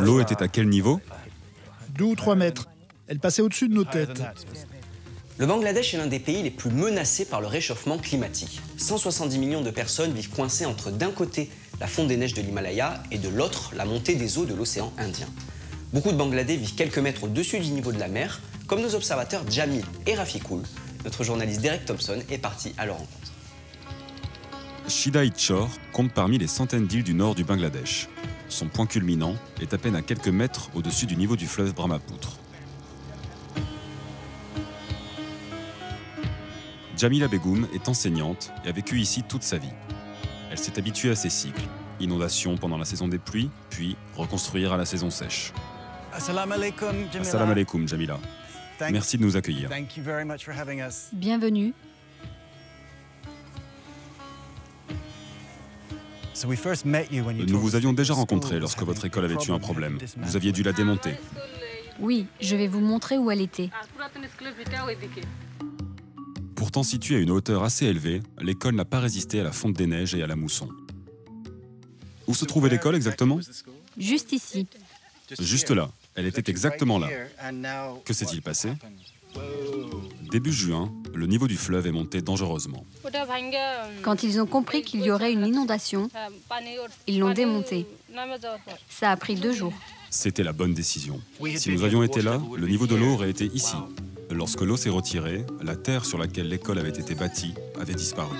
L'eau était à quel niveau? 2 ou 3 mètres. Elle passait au-dessus de nos têtes. Le Bangladesh est l'un des pays les plus menacés par le réchauffement climatique. 170 millions de personnes vivent coincées entre d'un côté la fonte des neiges de l'Himalaya et de l'autre la montée des eaux de l'océan Indien. Beaucoup de Bangladais vivent quelques mètres au-dessus du niveau de la mer, comme nos observateurs Jamil et Rafikoul. Notre journaliste Derek Thompson est parti à leur rencontre. Shida Chor compte parmi les centaines d'îles du nord du Bangladesh. Son point culminant est à peine à quelques mètres au-dessus du niveau du fleuve Brahmapoutre. Jamila Begum est enseignante et a vécu ici toute sa vie. Elle s'est habituée à ces cycles. Inondations pendant la saison des pluies, puis reconstruire à la saison sèche. Assalamu alaikum, Jamila. Alaikum, Merci de nous accueillir. Thank you very much for having us. Bienvenue. Nous vous us avions déjà rencontré lorsque votre école avait eu un problem problème. Vous aviez dû la démonter. Oui, je vais vous montrer où elle était. Pourtant située à une hauteur assez élevée, l'école n'a pas résisté à la fonte des neiges et à la mousson. Où se trouvait l'école exactement? Juste ici. Juste là. Elle était exactement là. Que s'est-il passé? Début juin, le niveau du fleuve est monté dangereusement. Quand ils ont compris qu'il y aurait une inondation, ils l'ont démonté. Ça a pris deux jours. C'était la bonne décision. Si nous avions été là, le niveau de l'eau aurait été ici. Lorsque l'eau s'est retirée, la terre sur laquelle l'école avait été bâtie avait disparu.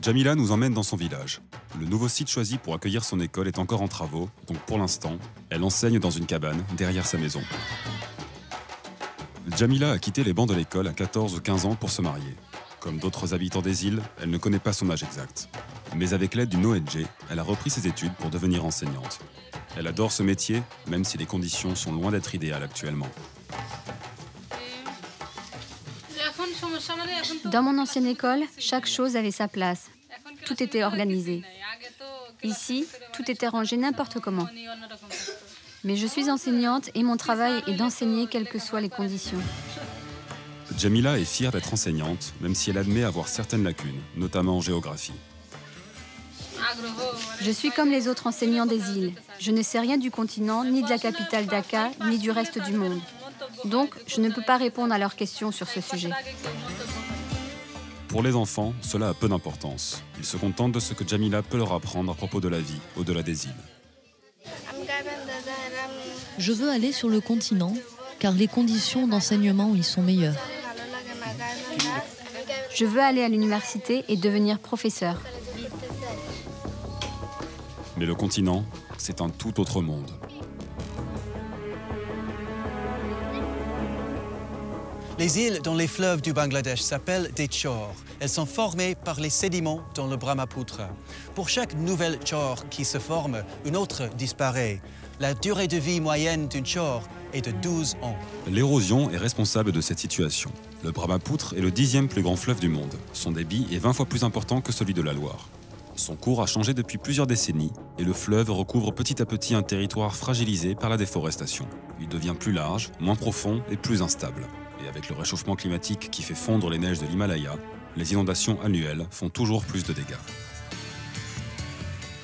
Jamila nous emmène dans son village. Le nouveau site choisi pour accueillir son école est encore en travaux, donc pour l'instant, elle enseigne dans une cabane derrière sa maison. Jamila a quitté les bancs de l'école à 14 ou 15 ans pour se marier. Comme d'autres habitants des îles, elle ne connaît pas son âge exact. Mais avec l'aide d'une ONG, elle a repris ses études pour devenir enseignante. Elle adore ce métier, même si les conditions sont loin d'être idéales actuellement. Dans mon ancienne école, chaque chose avait sa place. Tout était organisé. Ici, tout était rangé n'importe comment. Mais je suis enseignante et mon travail est d'enseigner quelles que soient les conditions. Jamila est fière d'être enseignante, même si elle admet avoir certaines lacunes, notamment en géographie. Je suis comme les autres enseignants des îles. Je ne sais rien du continent, ni de la capitale Dhaka, ni du reste du monde. Donc, je ne peux pas répondre à leurs questions sur ce sujet. Pour les enfants, cela a peu d'importance. Ils se contentent de ce que Jamila peut leur apprendre à propos de la vie au-delà des îles. Je veux aller sur le continent car les conditions d'enseignement y sont meilleures. Je veux aller à l'université et devenir professeur. Mais le continent, c'est un tout autre monde. Les îles dans les fleuves du Bangladesh s'appellent des chors. Elles sont formées par les sédiments dans le Brahmaputra. Pour chaque nouvelle chor qui se forme, une autre disparaît. La durée de vie moyenne d'une chor est de 12 ans. L'érosion est responsable de cette situation. Le Brahmapoutre est le dixième plus grand fleuve du monde. Son débit est 20 fois plus important que celui de la Loire. Son cours a changé depuis plusieurs décennies et le fleuve recouvre petit à petit un territoire fragilisé par la déforestation. Il devient plus large, moins profond et plus instable. Et avec le réchauffement climatique qui fait fondre les neiges de l'Himalaya, les inondations annuelles font toujours plus de dégâts.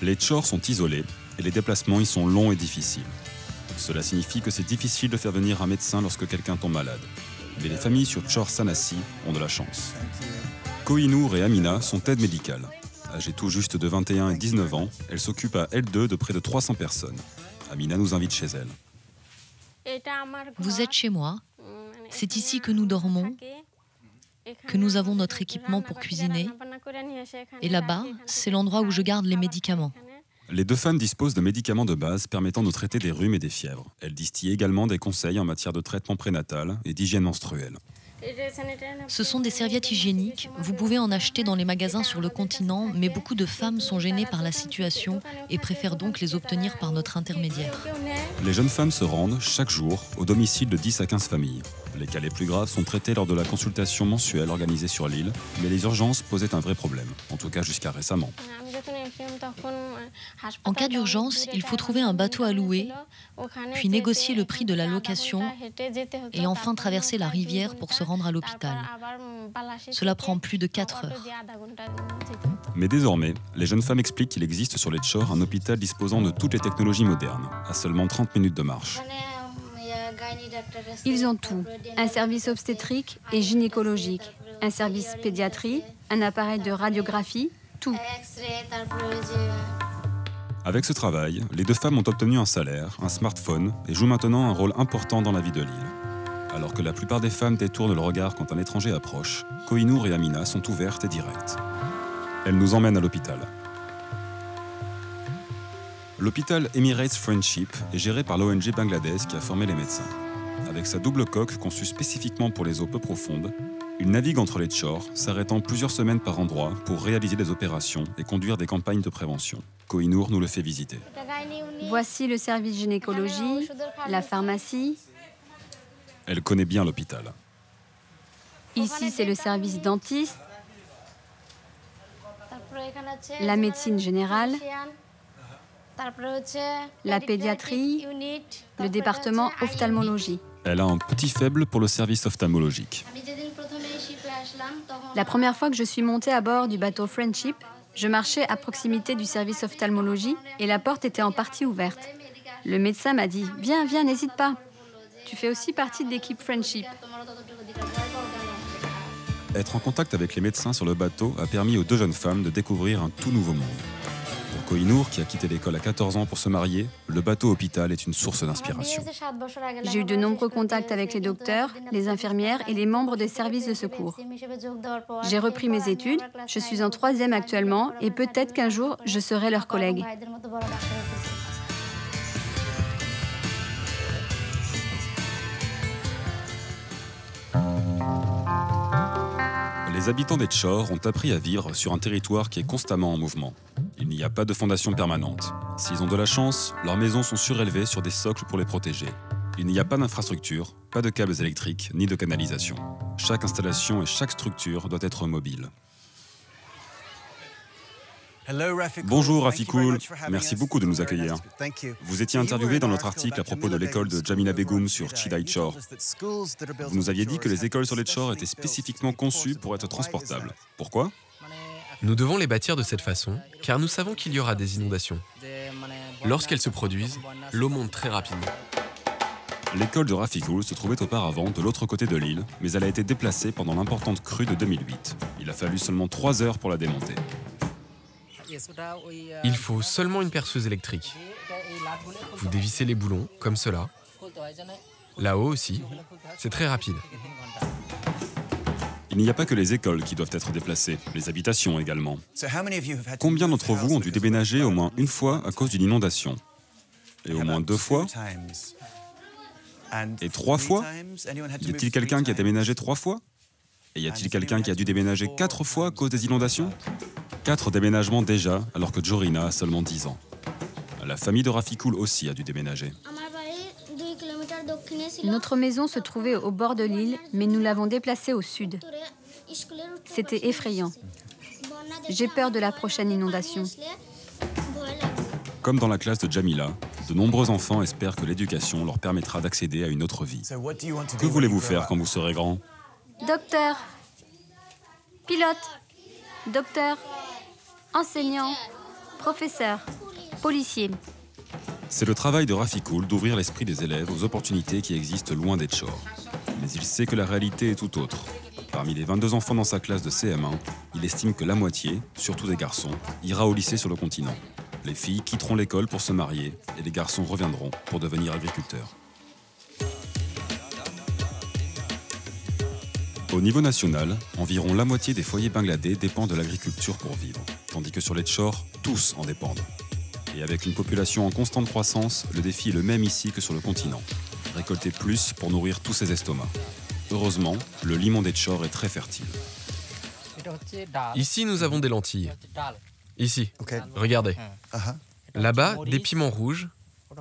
Les tchors sont isolés et les déplacements y sont longs et difficiles. Cela signifie que c'est difficile de faire venir un médecin lorsque quelqu'un tombe malade. Mais les familles sur Chor Sanasi ont de la chance. Kohinoor et Amina sont aides médicales. Âgées tout juste de 21 et 19 ans, elles s'occupent à L2 de près de 300 personnes. Amina nous invite chez elle. Vous êtes chez moi, c'est ici que nous dormons, que nous avons notre équipement pour cuisiner, et là-bas, c'est l'endroit où je garde les médicaments. Les deux femmes disposent de médicaments de base permettant de traiter des rhumes et des fièvres. Elles distillent également des conseils en matière de traitement prénatal et d'hygiène menstruelle. Ce sont des serviettes hygiéniques, vous pouvez en acheter dans les magasins sur le continent, mais beaucoup de femmes sont gênées par la situation et préfèrent donc les obtenir par notre intermédiaire. Les jeunes femmes se rendent chaque jour au domicile de 10 à 15 familles. Les cas les plus graves sont traités lors de la consultation mensuelle organisée sur l'île, mais les urgences posaient un vrai problème, en tout cas jusqu'à récemment. En cas d'urgence, il faut trouver un bateau à louer, puis négocier le prix de la location et enfin traverser la rivière pour se rendre à l'hôpital. Cela prend plus de 4 heures. Mais désormais, les jeunes femmes expliquent qu'il existe sur les Tchors un hôpital disposant de toutes les technologies modernes, à seulement 30 minutes de marche. Ils ont tout. Un service obstétrique et gynécologique, un service pédiatrie, un appareil de radiographie, tout. Avec ce travail, les deux femmes ont obtenu un salaire, un smartphone et jouent maintenant un rôle important dans la vie de l'île. Alors que la plupart des femmes détournent le regard quand un étranger approche, Kohinoor et Amina sont ouvertes et directes. Elles nous emmènent à l'hôpital. L'hôpital Emirates Friendship est géré par l'ONG bangladesh qui a formé les médecins. Avec sa double coque conçue spécifiquement pour les eaux peu profondes, il navigue entre les Tchors, s'arrêtant plusieurs semaines par endroit pour réaliser des opérations et conduire des campagnes de prévention. Kohinoor nous le fait visiter. Voici le service gynécologie, la pharmacie. Elle connaît bien l'hôpital. Ici, c'est le service dentiste, la médecine générale, la pédiatrie, le département ophtalmologie. Elle a un petit faible pour le service ophtalmologique. La première fois que je suis montée à bord du bateau Friendship, je marchais à proximité du service ophtalmologie et la porte était en partie ouverte. Le médecin m'a dit Viens, viens, n'hésite pas. Tu fais aussi partie de l'équipe Friendship. Être en contact avec les médecins sur le bateau a permis aux deux jeunes femmes de découvrir un tout nouveau monde. Kohinoor, qui a quitté l'école à 14 ans pour se marier, le bateau hôpital est une source d'inspiration. J'ai eu de nombreux contacts avec les docteurs, les infirmières et les membres des services de secours. J'ai repris mes études, je suis en troisième actuellement et peut-être qu'un jour je serai leur collègue. Les habitants des Tchors ont appris à vivre sur un territoire qui est constamment en mouvement. Il n'y a pas de fondation permanente. S'ils ont de la chance, leurs maisons sont surélevées sur des socles pour les protéger. Il n'y a pas d'infrastructure, pas de câbles électriques ni de canalisation. Chaque installation et chaque structure doit être mobile. Bonjour Rafikoul, merci beaucoup de nous accueillir. Vous étiez interviewé dans notre article à propos de l'école de Jamila Begum sur Chidai Chor. Vous nous aviez dit que les écoles sur les Chor étaient spécifiquement conçues pour être transportables. Pourquoi? Nous devons les bâtir de cette façon, car nous savons qu'il y aura des inondations. Lorsqu'elles se produisent, l'eau monte très rapidement. L'école de Rafikoul se trouvait auparavant de l'autre côté de l'île, mais elle a été déplacée pendant l'importante crue de 2008. Il a fallu seulement trois heures pour la démonter. Il faut seulement une perceuse électrique. Vous dévissez les boulons, comme cela. Là-haut aussi. C'est très rapide. Il n'y a pas que les écoles qui doivent être déplacées, les habitations également. Combien d'entre vous ont dû déménager au moins une fois à cause d'une inondation? Et au moins deux fois? Et trois fois? Y a-t-il quelqu'un qui a déménagé trois fois? Et y a-t-il quelqu'un qui a dû déménager quatre fois à cause des inondations? Quatre déménagements déjà, alors que Jorina a seulement 10 ans. La famille de Rafikoul aussi a dû déménager. Notre maison se trouvait au bord de l'île, mais nous l'avons déplacée au sud. C'était effrayant. J'ai peur de la prochaine inondation. Comme dans la classe de Jamila, de nombreux enfants espèrent que l'éducation leur permettra d'accéder à une autre vie. Que voulez-vous faire quand vous serez grand? Docteur, pilote, docteur, enseignant, professeur, policier. C'est le travail de Rafikoul d'ouvrir l'esprit des élèves aux opportunités qui existent loin des Tchors. Mais il sait que la réalité est tout autre. Parmi les 22 enfants dans sa classe de CM1, il estime que la moitié, surtout des garçons, ira au lycée sur le continent. Les filles quitteront l'école pour se marier et les garçons reviendront pour devenir agriculteurs. Au niveau national, environ la moitié des foyers bangladais dépendent de l'agriculture pour vivre, tandis que sur les Tchors, tous en dépendent. Et avec une population en constante croissance, le défi est le même ici que sur le continent. Récolter plus pour nourrir tous ces estomacs. Heureusement, le limon des Tchors est très fertile. Ici, nous avons des lentilles. Ici, regardez. Là-bas, des piments rouges,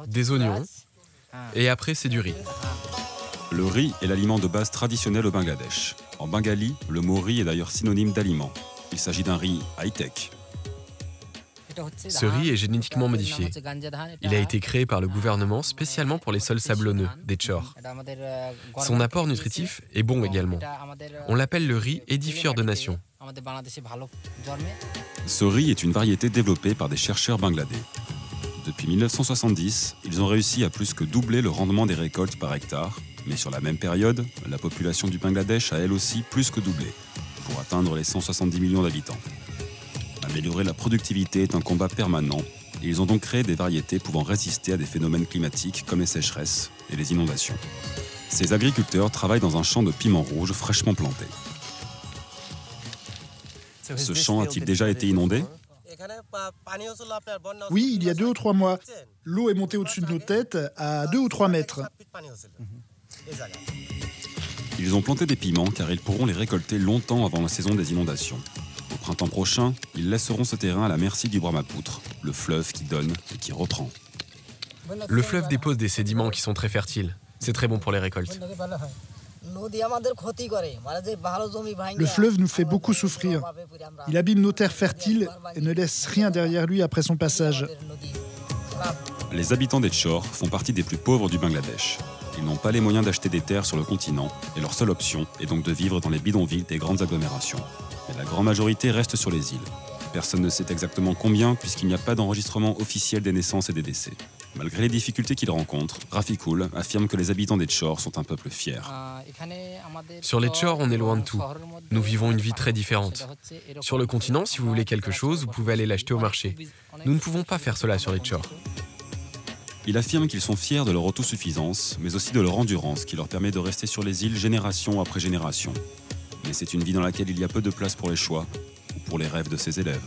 des oignons, et après, c'est du riz. Le riz est l'aliment de base traditionnel au Bangladesh. En bengali, le mot riz est d'ailleurs synonyme d'aliment. Il s'agit d'un riz high-tech. Ce riz est génétiquement modifié. Il a été créé par le gouvernement spécialement pour les sols sablonneux, des chors. Son apport nutritif est bon également. On l'appelle le riz édifieur de nations. Ce riz est une variété développée par des chercheurs bangladais. Depuis 1970, ils ont réussi à plus que doubler le rendement des récoltes par hectare, mais sur la même période, la population du Bangladesh a elle aussi plus que doublé, pour atteindre les 170 millions d'habitants. Améliorer la productivité est un combat permanent et ils ont donc créé des variétés pouvant résister à des phénomènes climatiques comme les sécheresses et les inondations. Ces agriculteurs travaillent dans un champ de piments rouges fraîchement planté. Ce champ a-t-il déjà été inondé Oui, il y a deux ou trois mois. L'eau est montée au-dessus de nos têtes à deux ou trois mètres. Ils ont planté des piments car ils pourront les récolter longtemps avant la saison des inondations. Au printemps prochain, ils laisseront ce terrain à la merci du Brahmapoutre, le fleuve qui donne et qui reprend. Le fleuve dépose des sédiments qui sont très fertiles. C'est très bon pour les récoltes. Le fleuve nous fait beaucoup souffrir. Il abîme nos terres fertiles et ne laisse rien derrière lui après son passage. Les habitants des Tchors font partie des plus pauvres du Bangladesh. Ils n'ont pas les moyens d'acheter des terres sur le continent et leur seule option est donc de vivre dans les bidonvilles des grandes agglomérations. La grande majorité reste sur les îles. Personne ne sait exactement combien puisqu'il n'y a pas d'enregistrement officiel des naissances et des décès. Malgré les difficultés qu'ils rencontrent, Rafikul affirme que les habitants des Tchors sont un peuple fier. Sur les Tchors, on est loin de tout. Nous vivons une vie très différente. Sur le continent, si vous voulez quelque chose, vous pouvez aller l'acheter au marché. Nous ne pouvons pas faire cela sur les Tchors. Il affirme qu'ils sont fiers de leur autosuffisance, mais aussi de leur endurance qui leur permet de rester sur les îles génération après génération. Mais c'est une vie dans laquelle il y a peu de place pour les choix ou pour les rêves de ses élèves.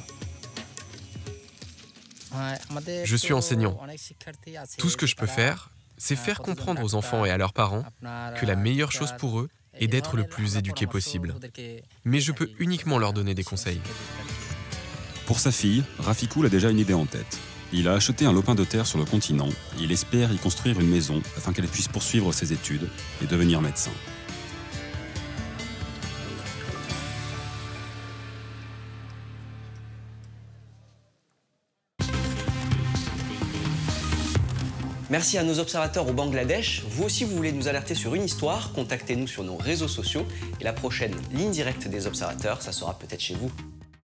Je suis enseignant. Tout ce que je peux faire, c'est faire comprendre aux enfants et à leurs parents que la meilleure chose pour eux est d'être le plus éduqué possible. Mais je peux uniquement leur donner des conseils. Pour sa fille, Rafikou a déjà une idée en tête. Il a acheté un lopin de terre sur le continent il espère y construire une maison afin qu'elle puisse poursuivre ses études et devenir médecin. Merci à nos observateurs au Bangladesh. Vous aussi, vous voulez nous alerter sur une histoire Contactez-nous sur nos réseaux sociaux. Et la prochaine ligne directe des observateurs, ça sera peut-être chez vous.